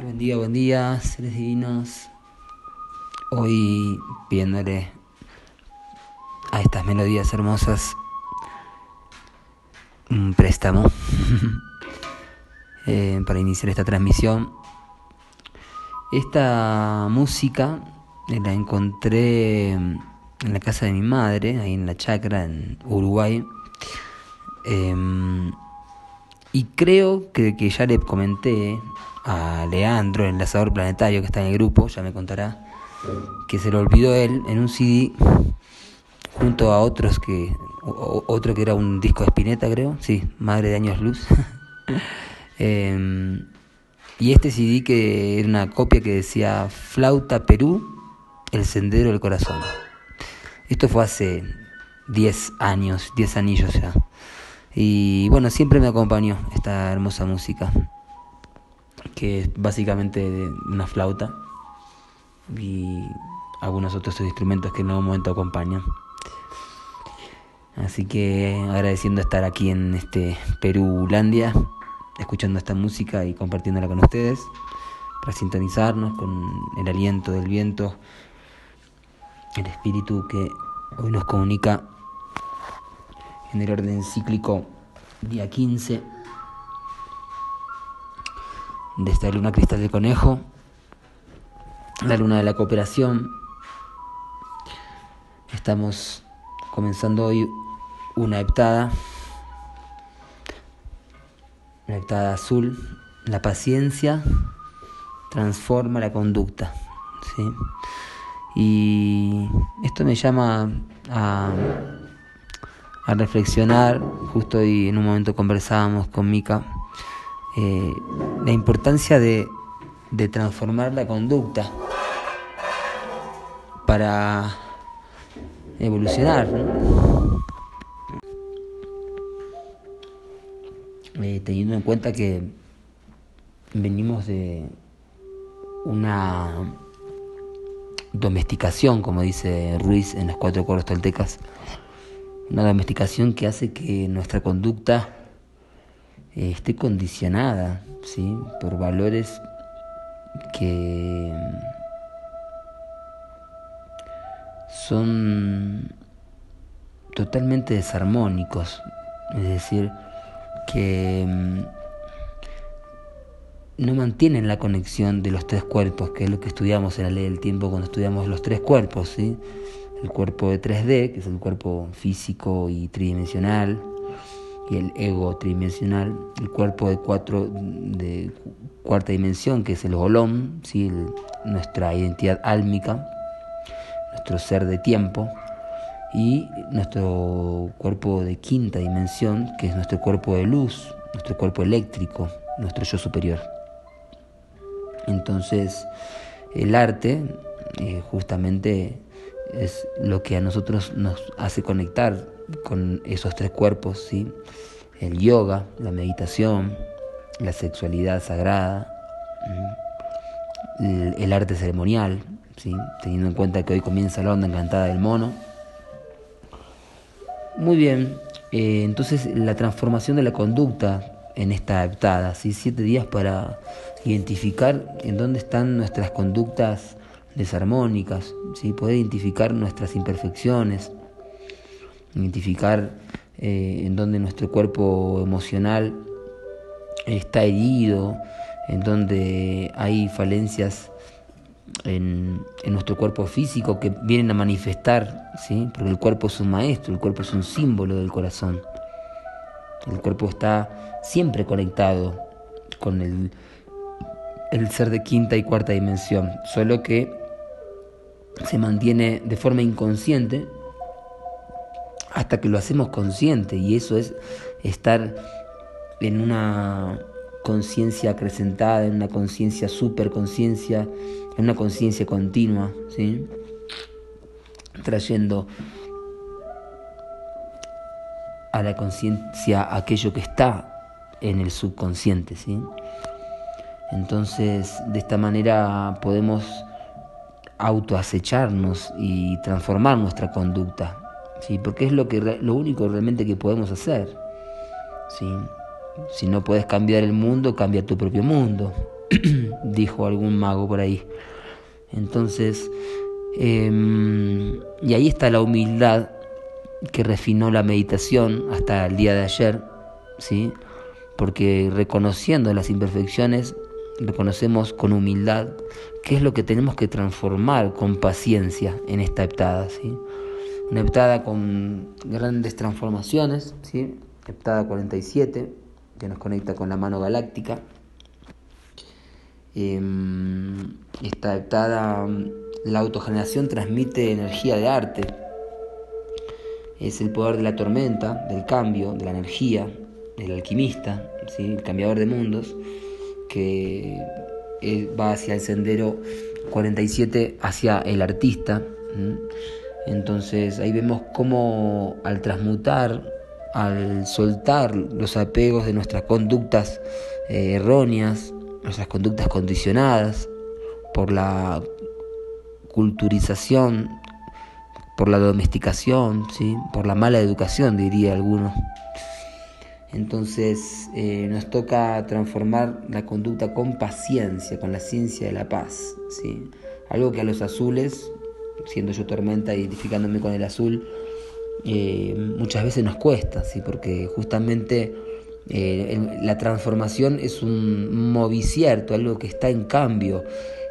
Buen día, buen día, seres divinos. Hoy pidiéndole a estas melodías hermosas un préstamo eh, para iniciar esta transmisión. Esta música la encontré en la casa de mi madre, ahí en la chacra, en Uruguay. Em, y creo que, ya le comenté a Leandro, el enlazador planetario que está en el grupo, ya me contará, que se lo olvidó él en un CD junto a otros que otro que era un disco de Spinetta creo. Sí Madre de años luz. Em, y este CD que era una copia que decía Flauta Perú el sendero del corazón esto fue hace 10 años 10 anillos ya y bueno siempre me acompañó esta hermosa música que es básicamente una flauta y algunos otros instrumentos que en algún momento acompañan. Así que agradeciendo estar aquí en este Perulandia, escuchando esta música y compartiéndola con ustedes, para sintonizarnos con el aliento del viento, el espíritu que hoy nos comunica en el orden cíclico día 15 de esta luna cristal de conejo, la luna de la cooperación. Estamos comenzando hoy una heptada, la heptada azul, la paciencia transforma la conducta. ¿sí? Y esto me llama a, a reflexionar, justo hoy en un momento conversábamos con Mika eh, la importancia de, de transformar la conducta para evolucionar. Eh, teniendo en cuenta que venimos de una domesticación, como dice Ruiz en los cuatro coros toltecas, una domesticación que hace que nuestra conducta eh, esté condicionada ¿sí? por valores que son totalmente desarmónicos, es decir, que mm, no mantienen la conexión de los tres cuerpos, que es lo que estudiamos en la ley del tiempo cuando estudiamos los tres cuerpos, ¿sí? El cuerpo de 3D, que es el cuerpo físico y tridimensional, y el ego tridimensional, el cuerpo de cuatro de cuarta dimensión, que es el golón, ¿sí? nuestra identidad álmica, nuestro ser de tiempo, y nuestro cuerpo de quinta dimensión, que es nuestro cuerpo de luz, nuestro cuerpo eléctrico, nuestro yo superior. Entonces, el arte eh, justamente es lo que a nosotros nos hace conectar con esos tres cuerpos, ¿sí? el yoga, la meditación, la sexualidad sagrada, el, arte ceremonial, ¿sí? teniendo en cuenta que hoy comienza la onda encantada del mono. Muy bien, eh, entonces la transformación de la conducta en esta adaptada, ¿sí? siete días para identificar en dónde están nuestras conductas desarmónicas, ¿sí? poder identificar nuestras imperfecciones, identificar eh, en donde nuestro cuerpo emocional está herido, en donde hay falencias en, nuestro cuerpo físico que vienen a manifestar, ¿sí? porque el cuerpo es un maestro, el cuerpo es un símbolo del corazón. El cuerpo está siempre conectado con el ser de quinta y cuarta dimensión, solo que se mantiene de forma inconsciente hasta que lo hacemos consciente y eso es estar en una conciencia acrecentada, en una conciencia superconciencia, en una conciencia continua, ¿sí? trayendo a la conciencia aquello que está en el subconsciente, ¿sí? Entonces, de esta manera podemos autoacecharnos y transformar nuestra conducta, ¿sí? porque es lo, que, lo único realmente que podemos hacer. ¿sí? Si no puedes cambiar el mundo, cambia tu propio mundo. dijo algún mago por ahí. Entonces, em, y ahí está la humildad que refinó la meditación hasta el día de ayer, ¿sí? porque reconociendo las imperfecciones, reconocemos con humildad qué es lo que tenemos que transformar con paciencia en esta heptada. ¿sí? Una heptada con grandes transformaciones, ¿sí? heptada 47, que nos conecta con la mano galáctica. Em, esta heptada, la autogeneración transmite energía de arte, es el poder de la tormenta, del cambio, de la energía, del alquimista, ¿sí? el cambiador de mundos, que eh, va hacia el sendero 47, hacia el artista. Entonces ahí vemos cómo al transmutar, al soltar los apegos de nuestras conductas eh, erróneas, nuestras conductas condicionadas por la culturización por la domesticación, ¿sí? por la mala educación, diría algunos. Entonces eh, nos toca transformar la conducta con paciencia, con la ciencia de la paz. ¿sí? Algo que a los azules, siendo yo tormenta, identificándome con el azul, eh, muchas veces nos cuesta, ¿sí? porque justamente eh, la transformación es un movicierto, algo que está en cambio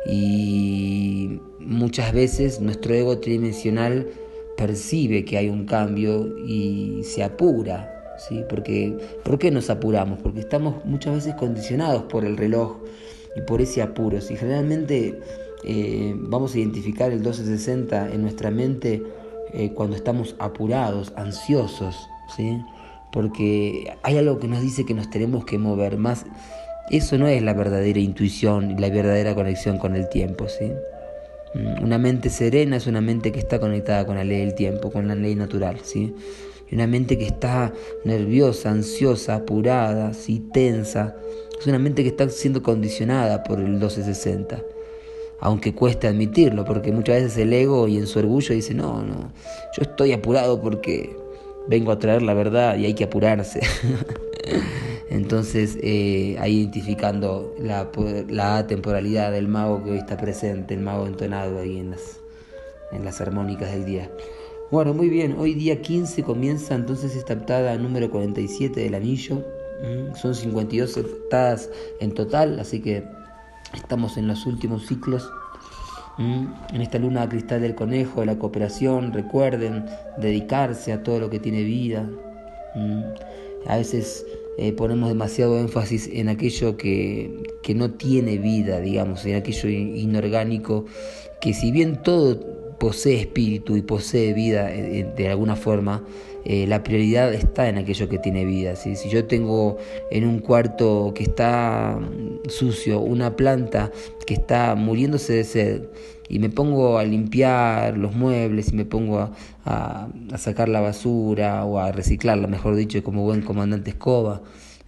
y muchas veces nuestro ego tridimensional percibe que hay un cambio y se apura, ¿sí? Porque, ¿Por qué nos apuramos? Porque estamos muchas veces condicionados por el reloj y por ese apuro. Si generalmente eh, vamos a identificar el 1260 en nuestra mente eh, cuando estamos apurados, ansiosos, ¿sí? porque hay algo que nos dice que nos tenemos que mover más eso no es la verdadera intuición y la verdadera conexión con el tiempo, ¿sí? Mm, una mente serena es una mente que está conectada con la ley del tiempo, con la ley natural, ¿sí? Y una mente que está nerviosa, ansiosa, apurada, ¿sí? tensa, es una mente que está siendo condicionada por el 1260. Aunque cueste admitirlo, porque muchas veces el ego y en su orgullo dice, no, no, yo estoy apurado porque vengo a traer la verdad y hay que apurarse. Entonces, eh, ahí identificando la, la temporalidad del mago que hoy está presente, el mago entonado ahí en las, en las armónicas del día. Bueno, muy bien, hoy día 15 comienza entonces esta aptada número 47 del anillo. Mm, son 52 aptadas en total, así que estamos en los últimos ciclos. Mm, en esta luna cristal del conejo, de la cooperación, recuerden dedicarse a todo lo que tiene vida. Mm, a veces eh, ponemos demasiado énfasis en aquello que, que, no tiene vida, digamos, en aquello inorgánico, que si bien todo posee espíritu y posee vida eh, eh, de alguna forma, la prioridad está en aquello que tiene vida. Si yo tengo en un cuarto que está sucio una planta que está muriéndose de sed, y me pongo a limpiar los muebles y me pongo a, sacar la basura o a reciclarla, mejor dicho, como buen comandante escoba,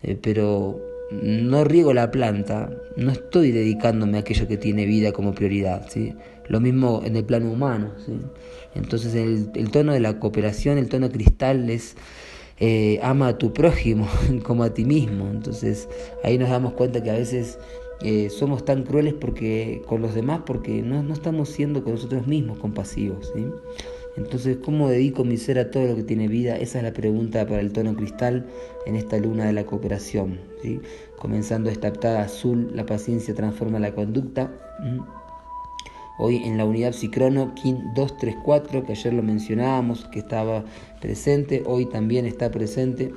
eh, pero no riego la planta, no estoy dedicándome a aquello que tiene vida como prioridad. ¿sí? Lo mismo en el plano humano. Entonces el, tono de la cooperación, el tono cristal es... Eh, ama a tu prójimo como a ti mismo. Entonces ahí nos damos cuenta que a veces eh, somos tan crueles porque con los demás porque no, no estamos siendo con nosotros mismos compasivos. Entonces, ¿cómo dedico mi ser a todo lo que tiene vida? Esa es la pregunta para el tono cristal en esta luna de la cooperación. Comenzando esta aptada azul, la paciencia transforma la conducta. Hoy en la unidad psicrono KIN 234, que ayer lo mencionábamos, que estaba presente, hoy también está presente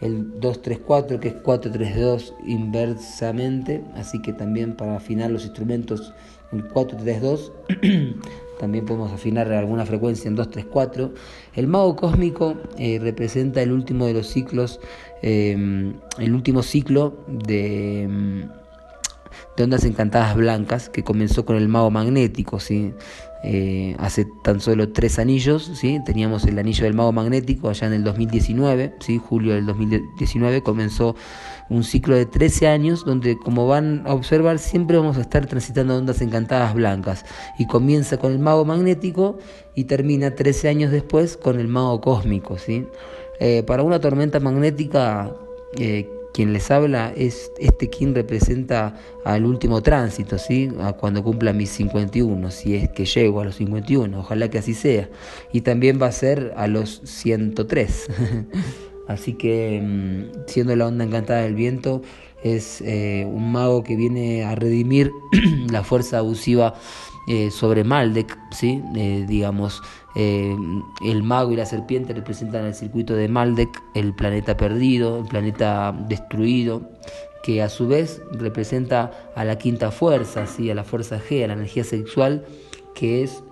el 234 que es 432 inversamente, así que también para afinar los instrumentos el 432 también podemos afinar alguna frecuencia en 234. El mago cósmico eh, representa el último de los ciclos, eh, el último ciclo de, de ondas encantadas blancas que comenzó con el mago magnético, ¿sí? Eh, hace tan solo tres anillos, ¿sí? teníamos el anillo del mago magnético allá en el 2019, ¿sí? julio del 2019 comenzó un ciclo de 13 años donde como van a observar siempre vamos a estar transitando ondas encantadas blancas y comienza con el mago magnético y termina 13 años después con el mago cósmico. ¿sí? Eh, para una tormenta magnética eh, quien les habla es este quien representa al último tránsito, ¿sí? a cuando cumpla mis 51, si es que llego a los 51, ojalá que así sea. Y también va a ser a los 103. así que, mm, siendo la onda encantada del viento, es eh, un mago que viene a redimir la fuerza abusiva eh, sobre Maldek, ¿sí? Eh, digamos, el mago y la serpiente representan el circuito de Maldek, el planeta perdido, el planeta destruido, que a su vez representa a la quinta fuerza, ¿sí? a la fuerza G, a la energía sexual, que es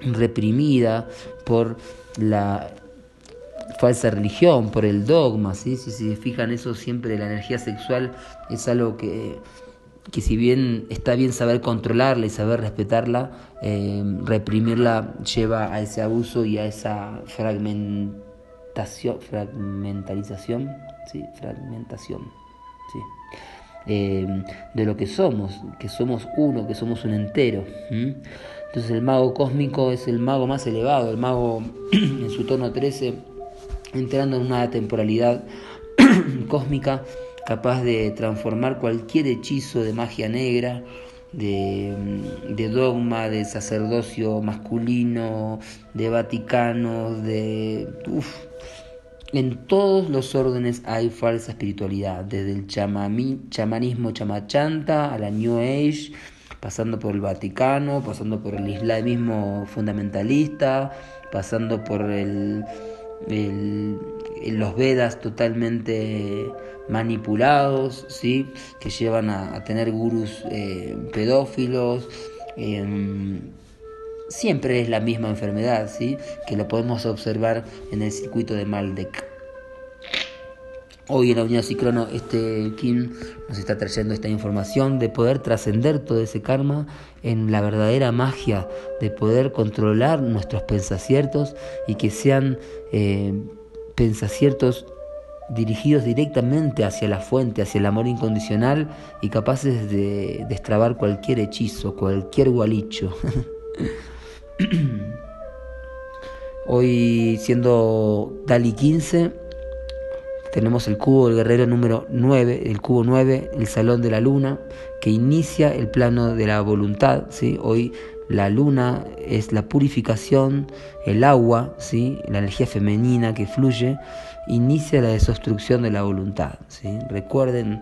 reprimida por la falsa religión, por el dogma, ¿sí? si se fijan eso siempre la energía sexual es algo que, que si bien está bien saber controlarla y saber respetarla, eh, reprimirla lleva a ese abuso y a esa fragmentación, fragmentalización, ¿sí? fragmentación, ¿sí? Eh, de lo que somos, que somos uno, que somos un entero. Entonces el mago cósmico es el mago más elevado, el mago en su tono 13 entrando en una temporalidad cósmica capaz de transformar cualquier hechizo de magia negra, de, dogma, de sacerdocio masculino, de Vaticano, de... En todos los órdenes hay falsa espiritualidad, desde el chamanismo chamachanta a la New Age, pasando por el Vaticano, pasando por el islamismo fundamentalista, pasando por el el, los Vedas totalmente manipulados, ¿sí? que llevan a, tener gurús eh, pedófilos. Em, siempre es la misma enfermedad, ¿sí? que lo podemos observar en el circuito de Maldek. Hoy en la Unidad Cicrono, este Kim nos está trayendo esta información de poder trascender todo ese karma en la verdadera magia, de poder controlar nuestros pensaciertos y que sean eh, pensaciertos dirigidos directamente hacia la fuente, hacia el amor incondicional y capaces de destrabar cualquier hechizo, cualquier gualicho. Hoy siendo Dali 15, tenemos el cubo del guerrero número 9, el cubo 9, el salón de la luna, que inicia el plano de la voluntad. ¿sí? Hoy la luna es la purificación, el agua, ¿sí? la energía femenina que fluye, inicia la desobstrucción de la voluntad. ¿sí? Recuerden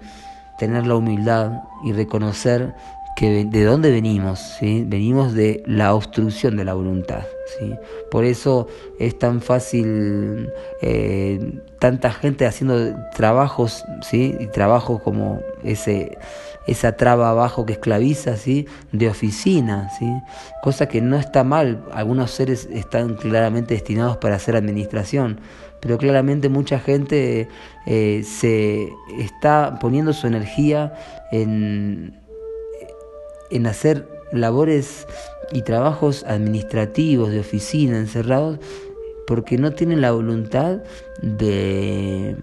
tener la humildad y reconocer que de dónde venimos, ¿sí? venimos de la obstrucción de la voluntad. ¿sí? Por eso es tan fácil, eh, tanta gente haciendo trabajos, ¿sí? y trabajos como ese, esa traba abajo que esclaviza, ¿sí? de oficina, ¿sí? cosa que no está mal, algunos seres están claramente destinados para hacer administración, pero claramente mucha gente eh, se está poniendo su energía en en hacer labores y trabajos administrativos de oficina encerrados porque no tienen la voluntad de,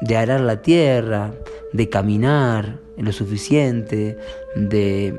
de arar la tierra, de caminar lo suficiente, de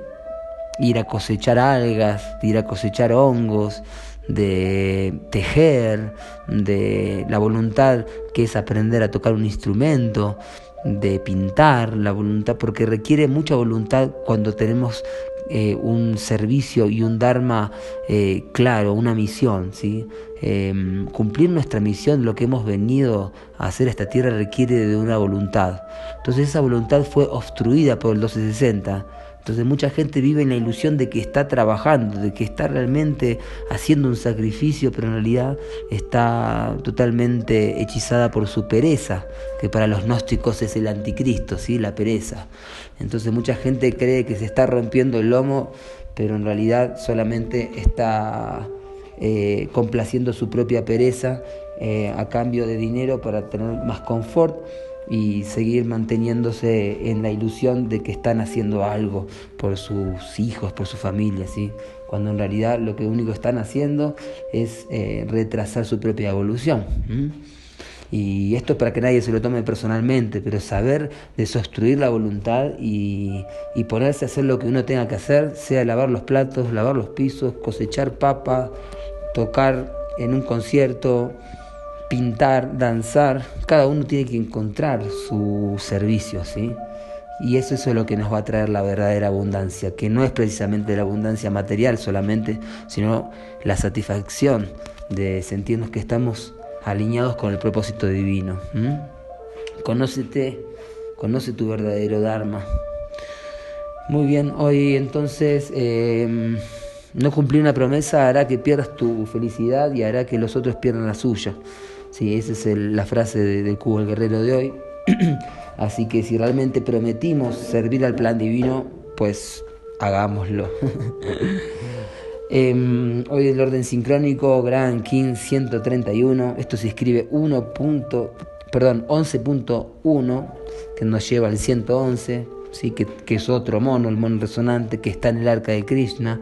ir a cosechar algas, de ir a cosechar hongos, de tejer, de la voluntad que es aprender a tocar un instrumento, de pintar, la voluntad, porque requiere mucha voluntad cuando tenemos eh, un servicio y un Dharma eh, claro, una misión. ¿sí? Em, cumplir nuestra misión, lo que hemos venido a hacer a esta tierra, requiere de una voluntad. Entonces esa voluntad fue obstruida por el 1260 entonces mucha gente vive en la ilusión de que está trabajando, de que está realmente haciendo un sacrificio, pero en realidad está totalmente hechizada por su pereza, que para los gnósticos es el anticristo, ¿sí? la pereza. Entonces mucha gente cree que se está rompiendo el lomo, pero en realidad solamente está eh, complaciendo su propia pereza eh, a cambio de dinero para tener más confort y seguir manteniéndose en la ilusión de que están haciendo algo por sus hijos, por su familia, ¿sí? cuando en realidad lo que están haciendo es eh, retrasar su propia evolución. Y esto es para que nadie se lo tome personalmente, pero saber desobstruir la voluntad y, y ponerse a hacer lo que uno tenga que hacer, sea lavar los platos, lavar los pisos, cosechar papa, tocar en un concierto, pintar, danzar, cada uno tiene que encontrar su servicio, ¿sí? Y eso, es lo que nos va a traer la verdadera abundancia, que no es precisamente la abundancia material solamente, sino la satisfacción de sentirnos que estamos alineados con el propósito divino. Conócete, conoce tu verdadero Dharma. Muy bien, hoy entonces em, no cumplir una promesa hará que pierdas tu felicidad y hará que los otros pierdan la suya. Sí, esa es la frase de, de Cubo el Guerrero de hoy. Así que si realmente prometimos servir al plan divino, pues hagámoslo. Em, hoy el orden sincrónico, Gran King 131, esto se escribe 1. perdón, 11.1, que nos lleva al 111, ¿sí? que, que, es otro mono, el mono resonante, que está en el arca de Krishna,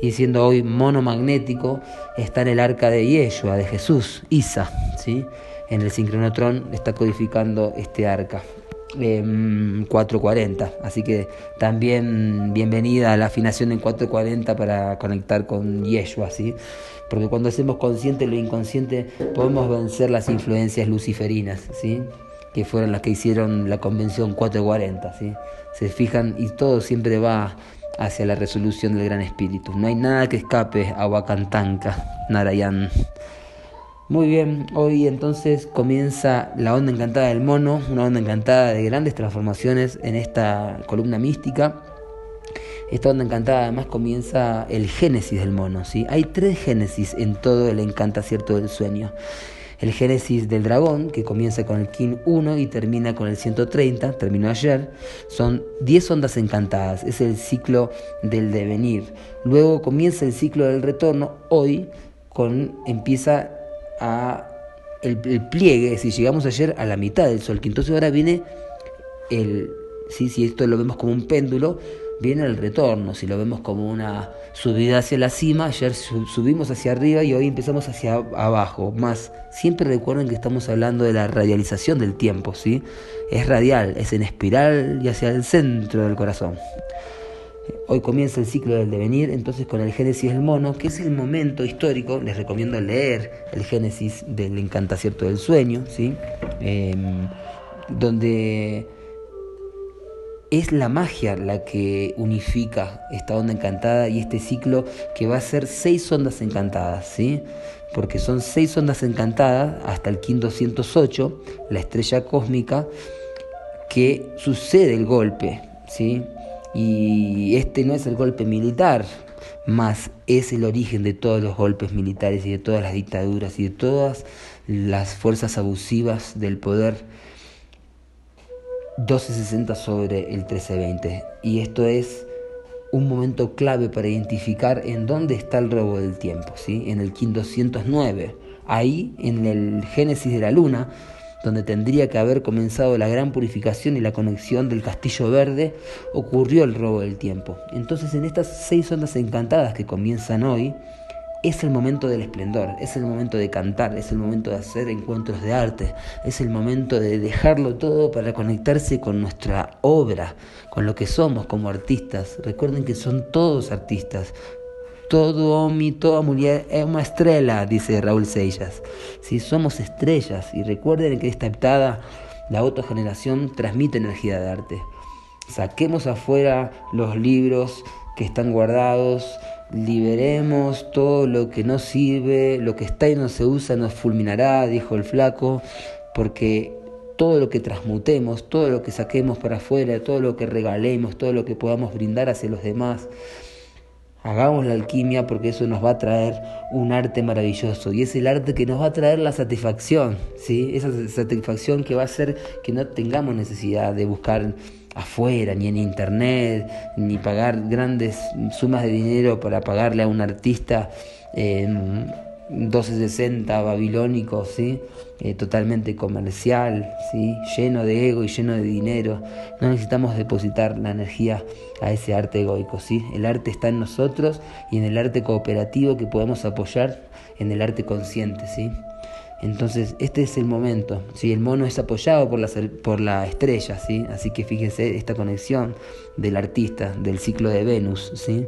y siendo hoy mono magnético, está en el arca de Yeshua, de Jesús, Isa, ¿sí? en el sincronotrón está codificando este arca. 440. Así que también bienvenida a la afinación en 440 para conectar con Yeshua, ¿sí? Porque cuando hacemos consciente lo inconsciente podemos vencer las influencias luciferinas, ¿sí? Que fueron las que hicieron la convención 440, ¿sí? Se fijan y todo siempre va hacia la resolución del gran espíritu. No hay nada que escape a Wakantanka, Narayan. Muy bien, hoy entonces comienza la onda encantada del mono, una onda encantada de grandes transformaciones en esta columna mística. Esta onda encantada además comienza el génesis del mono, ¿sí? Hay tres génesis en todo el encanta cierto del sueño. El génesis del dragón, que comienza con el King 1 y termina con el 130, terminó ayer, son 10 ondas encantadas, es el ciclo del devenir. Luego comienza el ciclo del retorno, hoy con, empieza a el, pliegue, si llegamos ayer a la mitad del sol, entonces ahora viene el, ¿sí? si esto lo vemos como un péndulo, viene el retorno, si lo vemos como una subida hacia la cima, ayer subimos hacia arriba y hoy empezamos hacia abajo, más siempre recuerden que estamos hablando de la radialización del tiempo, ¿sí? Es radial, es en espiral y hacia el centro del corazón. Hoy comienza el ciclo del devenir, entonces con el Génesis del mono, que es el momento histórico, les recomiendo leer el Génesis del encantacierto del sueño, ¿sí? Em, donde es la magia la que unifica esta onda encantada y este ciclo que va a ser seis ondas encantadas, ¿sí? porque son seis ondas encantadas hasta el King 208, la estrella cósmica, que sucede el golpe, ¿sí? Y este no es el golpe militar, más es el origen de todos los golpes militares y de todas las dictaduras y de todas las fuerzas abusivas del poder 1260 sobre el 1320. Y esto es un momento clave para identificar en dónde está el robo del tiempo, ¿sí? en el 509. Ahí, en el Génesis de la Luna, donde tendría que haber comenzado la gran purificación y la conexión del castillo verde, ocurrió el robo del tiempo. Entonces en estas seis ondas encantadas que comienzan hoy, es el momento del esplendor, es el momento de cantar, es el momento de hacer encuentros de arte, es el momento de dejarlo todo para conectarse con nuestra obra, con lo que somos como artistas. Recuerden que son todos artistas, todo hombre, toda mujer es una estrella, dice Raúl Seixas. Si somos estrellas, y recuerden que esta heptada, la autogeneración, transmite energía de arte. Saquemos afuera los libros que están guardados, liberemos todo lo que no sirve, lo que está y no se usa nos fulminará, dijo el flaco, porque todo lo que transmutemos, todo lo que saquemos para afuera, todo lo que regalemos, todo lo que podamos brindar hacia los demás, Hagamos la alquimia porque eso nos va a traer un arte maravilloso y es el arte que nos va a traer la satisfacción, ¿sí? Esa satisfacción que va a hacer que no tengamos necesidad de buscar afuera, ni en internet, ni pagar grandes sumas de dinero para pagarle a un artista. Eh, 1260 babilónico, ¿sí? Totalmente comercial, ¿sí? lleno de ego y lleno de dinero. No necesitamos depositar la energía a ese arte egoico. ¿sí? El arte está en nosotros y en el arte cooperativo que podemos apoyar en el arte consciente. ¿sí? Entonces, este es el momento. ¿sí? El mono es apoyado por la, por la estrella, ¿sí? así que fíjense esta conexión del artista, del ciclo de Venus. ¿sí?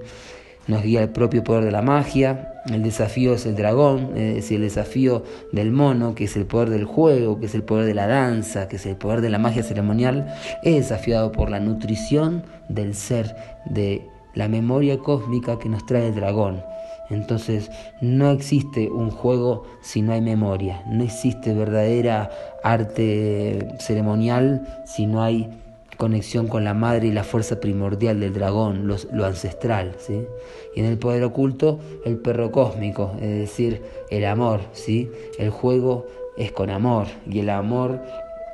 nos guía el propio poder de la magia, el desafío es el dragón, es decir, el desafío del mono, que es el poder del juego, que es el poder de la danza, que es el poder de la magia ceremonial, es desafiado por la nutrición del ser, de la memoria cósmica que nos trae el dragón. Entonces no existe un juego si no hay memoria, no existe verdadera arte ceremonial si no hay conexión con la madre y la fuerza primordial del dragón, lo, ancestral, ¿sí? Y en el poder oculto, el perro cósmico, es decir, el amor, ¿sí? El juego es con amor y el amor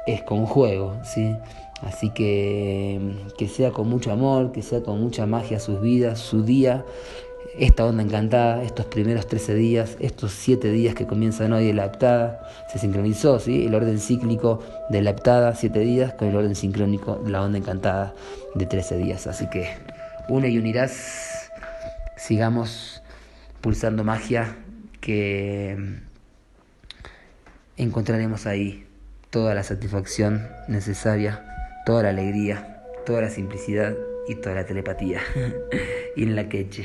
es con juego, ¿sí? Así que que sea con mucho amor, que sea con mucha magia sus vidas, su día, esta onda encantada, estos primeros 13 días, estos 7 días que comienzan hoy de la aptada, se sincronizó ¿sí? el orden cíclico de la aptada, 7 días, con el orden sincrónico de la onda encantada de 13 días. Así que une y unirás, sigamos pulsando magia que encontraremos ahí toda la satisfacción necesaria, toda la alegría, toda la simplicidad y toda la telepatía. y en la queche.